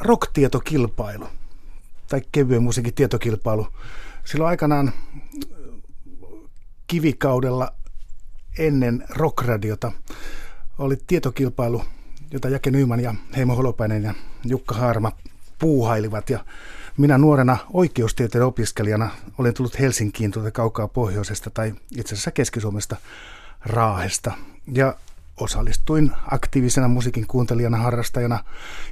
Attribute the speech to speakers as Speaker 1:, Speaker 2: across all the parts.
Speaker 1: rock-tietokilpailu tai kevyen musiikin tietokilpailu. Silloin aikanaan kivikaudella ennen rockradiota oli tietokilpailu, jota Jake Nyman ja Heimo Holopainen ja Jukka Haarma puuhailivat. Ja minä nuorena oikeustieteen opiskelijana olen tullut Helsinkiin tuolta kaukaa pohjoisesta tai itse asiassa Keski-Suomesta Raahesta. Ja osallistuin aktiivisena musiikin kuuntelijana, harrastajana,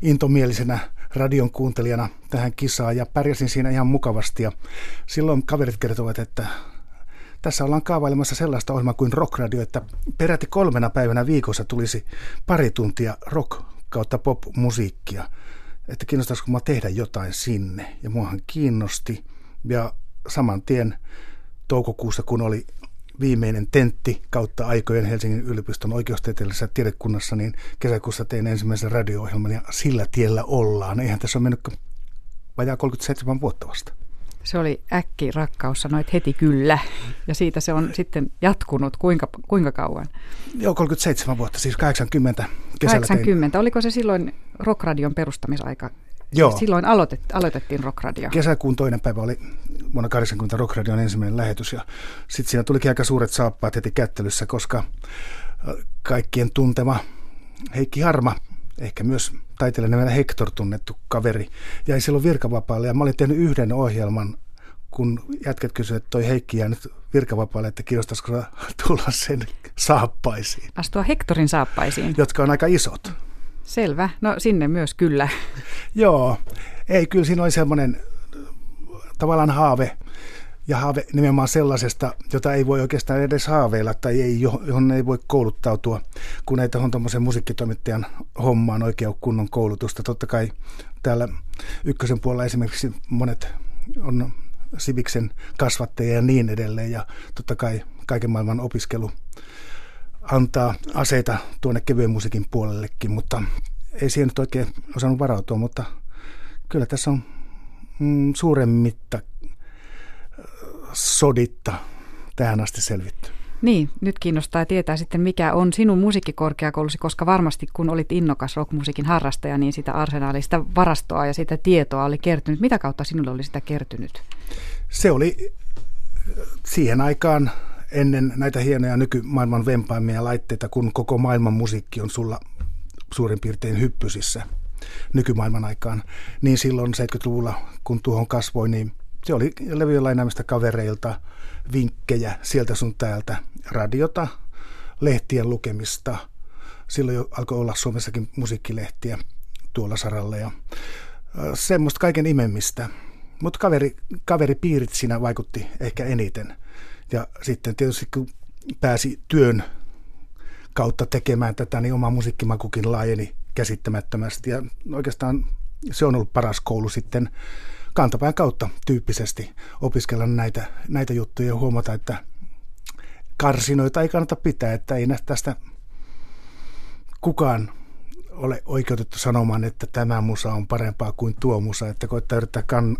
Speaker 1: intomielisenä radion kuuntelijana tähän kisaan ja pärjäsin siinä ihan mukavasti. Ja silloin kaverit kertovat, että tässä ollaan kaavailemassa sellaista ohjelmaa kuin rockradio, että peräti kolmena päivänä viikossa tulisi pari tuntia rock kautta pop-musiikkia. Että kiinnostaisiko mua tehdä jotain sinne. Ja muahan kiinnosti. Ja saman tien toukokuussa, kun oli viimeinen tentti kautta aikojen Helsingin yliopiston oikeustieteellisessä tiedekunnassa, niin kesäkuussa tein ensimmäisen radio-ohjelman ja sillä tiellä ollaan. Eihän tässä ole mennyt vajaa 37 vuotta vasta.
Speaker 2: Se oli äkki rakkaus, sanoit heti kyllä. Ja siitä se on sitten jatkunut kuinka, kuinka kauan?
Speaker 1: Joo, 37 vuotta, siis 80
Speaker 2: kesällä 80. Tein. Oliko se silloin Rockradion perustamisaika?
Speaker 1: Joo.
Speaker 2: Silloin aloitet, aloitettiin Rockradio.
Speaker 1: Kesäkuun toinen päivä oli vuonna 80 Rockradion ensimmäinen lähetys ja sitten siinä tulikin aika suuret saappaat heti kättelyssä, koska kaikkien tuntema Heikki Harma, ehkä myös taiteilijan nimellä Hector tunnettu kaveri, jäi silloin virkavapaalle ja mä olin tehnyt yhden ohjelman, kun jätket kysyivät, että toi Heikki jää nyt virkavapaalle, että kiinnostaisiko tulla sen saappaisiin.
Speaker 2: Astua Hectorin saappaisiin.
Speaker 1: Jotka on aika isot.
Speaker 2: Selvä. No sinne myös kyllä.
Speaker 1: Joo. Ei, kyllä siinä oli semmoinen tavallaan haave, ja haave nimenomaan sellaisesta, jota ei voi oikeastaan edes haaveilla tai ei, johon ei voi kouluttautua, kun ei tuohon tuommoisen musiikkitoimittajan hommaan oikein kunnon koulutusta. Totta kai täällä ykkösen puolella esimerkiksi monet on Siviksen kasvattajia ja niin edelleen, ja totta kai kaiken maailman opiskelu antaa aseita tuonne kevyen musiikin puolellekin, mutta ei siihen nyt oikein osannut varautua, mutta kyllä tässä on mm, suuren mitta soditta tähän asti selvitty.
Speaker 2: Niin, nyt kiinnostaa tietää sitten, mikä on sinun musiikkikorkeakoulusi, koska varmasti kun olit innokas rockmusiikin harrastaja, niin sitä arsenaalista varastoa ja sitä tietoa oli kertynyt. Mitä kautta sinulle oli sitä kertynyt?
Speaker 1: Se oli siihen aikaan ennen näitä hienoja nykymaailman vempaimia laitteita, kun koko maailman musiikki on sulla suurin piirtein hyppysissä nykymaailman aikaan, niin silloin 70-luvulla, kun tuohon kasvoi, niin se oli levyjen lainaamista kavereilta, vinkkejä sieltä sun täältä, radiota, lehtien lukemista. Silloin jo alkoi olla Suomessakin musiikkilehtiä tuolla saralla ja semmoista kaiken imemmistä. Mutta kaveri, kaveripiirit siinä vaikutti ehkä eniten. Ja sitten tietysti kun pääsi työn kautta tekemään tätä, niin oma musiikkimakukin laajeni käsittämättömästi. Ja oikeastaan se on ollut paras koulu sitten kantapään kautta tyyppisesti opiskella näitä, näitä juttuja ja huomata, että karsinoita ei kannata pitää, että ei tästä kukaan ole oikeutettu sanomaan, että tämä musa on parempaa kuin tuo musa, että koittaa yrittää kan,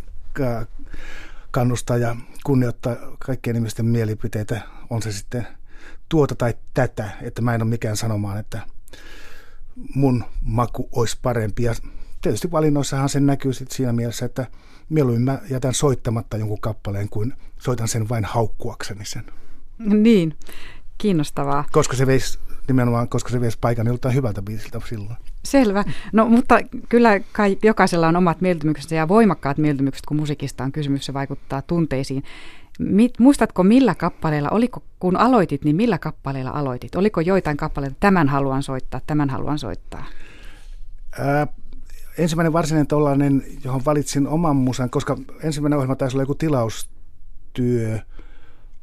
Speaker 1: kannustaa ja kunnioittaa kaikkien ihmisten mielipiteitä, on se sitten tuota tai tätä, että mä en ole mikään sanomaan, että mun maku olisi parempi. Ja tietysti valinnoissahan se näkyy sitten siinä mielessä, että mieluummin mä jätän soittamatta jonkun kappaleen, kuin soitan sen vain haukkuakseni sen.
Speaker 2: Niin, kiinnostavaa.
Speaker 1: Koska se veisi nimenomaan, koska se veisi paikan joltain hyvältä biisiltä silloin.
Speaker 2: Selvä. No mutta kyllä kai jokaisella on omat mieltymyksensä ja voimakkaat mieltymykset, kun musiikista on kysymys, se vaikuttaa tunteisiin. Mit, muistatko millä kappaleilla, oliko, kun aloitit, niin millä kappaleilla aloitit? Oliko joitain kappaleita, tämän haluan soittaa, tämän haluan soittaa?
Speaker 1: Ää, ensimmäinen varsinainen tollainen, johon valitsin oman musan, koska ensimmäinen ohjelma taisi olla joku tilaustyö,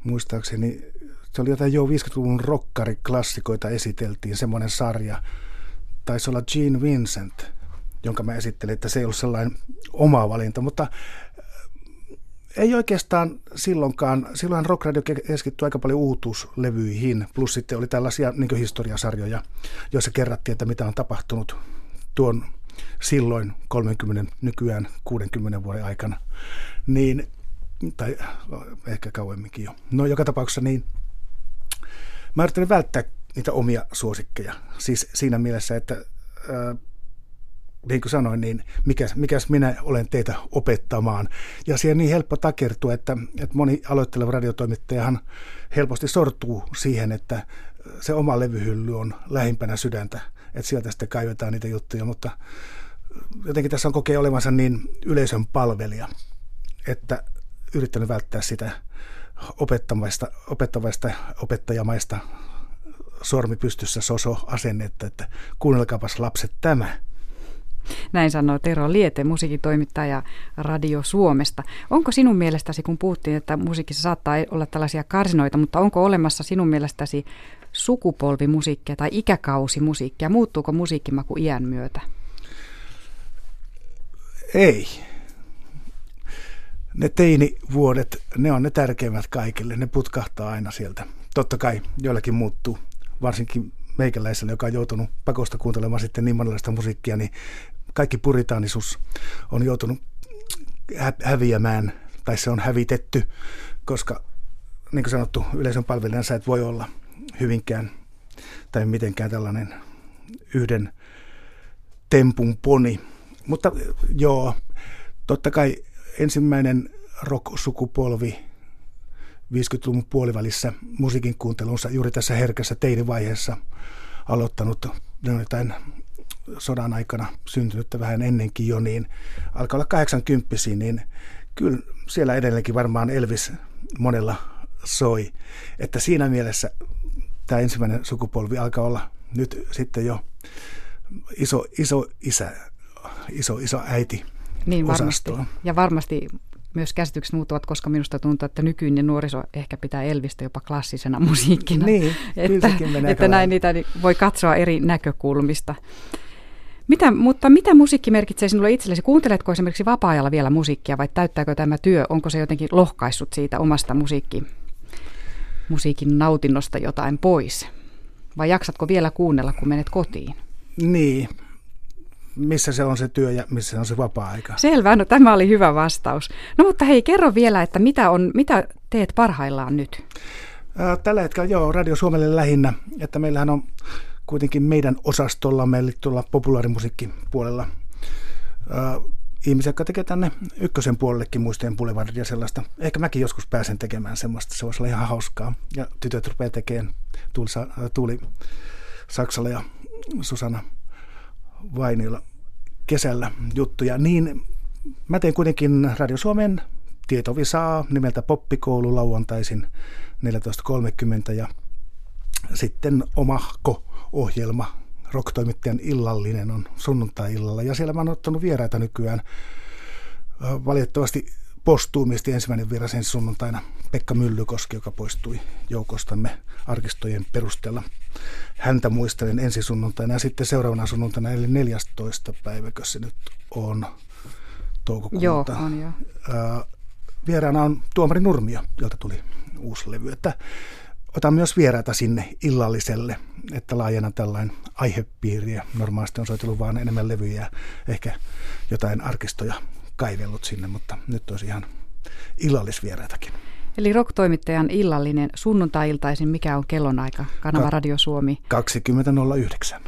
Speaker 1: muistaakseni. Se oli jotain jo 50-luvun rokkariklassikoita esiteltiin, semmoinen sarja. Taisi olla Gene Vincent, jonka mä esittelin, että se ei ollut sellainen oma valinta, mutta äh, ei oikeastaan silloinkaan, silloin Rockradio keskittyi aika paljon uutuuslevyihin, plus sitten oli tällaisia niin historiasarjoja, joissa kerrattiin, että mitä on tapahtunut tuon silloin 30, nykyään 60 vuoden aikana, niin, tai ehkä kauemminkin jo. No joka tapauksessa niin mä yritin välttää niitä omia suosikkeja. Siis siinä mielessä, että ää, niin kuin sanoin, niin mikäs, mikäs minä olen teitä opettamaan. Ja siihen niin helppo takertua, että, että moni aloitteleva radiotoimittajahan helposti sortuu siihen, että se oma levyhylly on lähimpänä sydäntä, että sieltä sitten kaivetaan niitä juttuja, mutta jotenkin tässä on kokea olevansa niin yleisön palvelija, että yrittänyt välttää sitä opettavaista, opettavaista opettajamaista sormi pystyssä soso-asennetta, että kuunnelkaapas lapset tämä.
Speaker 2: Näin sanoo Tero Liete, musiikitoimittaja Radio Suomesta. Onko sinun mielestäsi, kun puhuttiin, että musiikissa saattaa olla tällaisia karsinoita, mutta onko olemassa sinun mielestäsi sukupolvimusiikkia tai ikäkausimusiikkia? Muuttuuko musiikkimaku iän myötä?
Speaker 1: Ei. Ne teinivuodet, ne on ne tärkeimmät kaikille. Ne putkahtaa aina sieltä. Totta kai joillakin muuttuu, varsinkin meikäläisellä, joka on joutunut pakosta kuuntelemaan sitten niin monenlaista musiikkia, niin kaikki puritaanisuus on joutunut hä- häviämään, tai se on hävitetty, koska niin kuin sanottu, yleisön palvelijan sä et voi olla hyvinkään tai mitenkään tällainen yhden tempun poni. Mutta joo, totta kai ensimmäinen rock-sukupolvi 50-luvun puolivälissä musiikin kuuntelunsa juuri tässä herkässä teinivaiheessa aloittanut jotain sodan aikana syntynyttä vähän ennenkin jo, niin alkaa olla 80 niin kyllä siellä edelleenkin varmaan Elvis monella soi. Että siinä mielessä tämä ensimmäinen sukupolvi alkaa olla nyt sitten jo iso, iso isä, iso, iso äiti
Speaker 2: niin varmasti. Ja varmasti myös käsitykset muuttuvat, koska minusta tuntuu, että nykyinen nuoriso ehkä pitää Elvistä jopa klassisena musiikkina.
Speaker 1: Niin,
Speaker 2: että, että näin niitä voi katsoa eri näkökulmista. Mitä, mutta mitä musiikki merkitsee sinulle itsellesi? Kuunteletko esimerkiksi vapaa-ajalla vielä musiikkia vai täyttääkö tämä työ? Onko se jotenkin lohkaissut siitä omasta musiikki, musiikin nautinnosta jotain pois? Vai jaksatko vielä kuunnella, kun menet kotiin?
Speaker 1: Niin, missä se on se työ ja missä on se vapaa-aika.
Speaker 2: Selvä, no tämä oli hyvä vastaus. No mutta hei, kerro vielä, että mitä, on, mitä teet parhaillaan nyt?
Speaker 1: Tällä hetkellä joo, Radio Suomelle lähinnä, että meillähän on kuitenkin meidän osastolla, eli tuolla populaarimusiikkipuolella ihmisiä, jotka tekee tänne ykkösen puolellekin muistojen Boulevard sellaista. Ehkä mäkin joskus pääsen tekemään semmoista, se voisi olla ihan hauskaa. Ja tytöt rupeaa tekemään Tuuli, Tuuli Saksala ja Susanna Vainilla kesällä juttuja, niin mä teen kuitenkin Radio Suomen tietovisaa nimeltä Poppikoulu lauantaisin 14.30 ja sitten omahko-ohjelma rocktoimittajan illallinen on sunnuntai-illalla ja siellä mä oon ottanut vieraita nykyään. Valitettavasti postuumisti ensimmäinen vieras ensi sunnuntaina Pekka Myllykoski, joka poistui joukostamme arkistojen perusteella. Häntä muistelen ensi sunnuntaina ja sitten seuraavana sunnuntaina, eli 14. päiväkö se nyt on toukokuuta.
Speaker 2: Joo, on jo.
Speaker 1: Vieraana on Tuomari Nurmio, jolta tuli uusi levy. Että otan myös vieraita sinne illalliselle, että laajena tällainen aihepiiriä. Normaalisti on soitellut vaan enemmän levyjä ehkä jotain arkistoja kaivellut sinne, mutta nyt olisi ihan illallisvieraitakin.
Speaker 2: Eli rock-toimittajan illallinen sunnuntai-iltaisin, mikä on kellonaika? Kanava Ka- Radio Suomi.
Speaker 1: 20.09.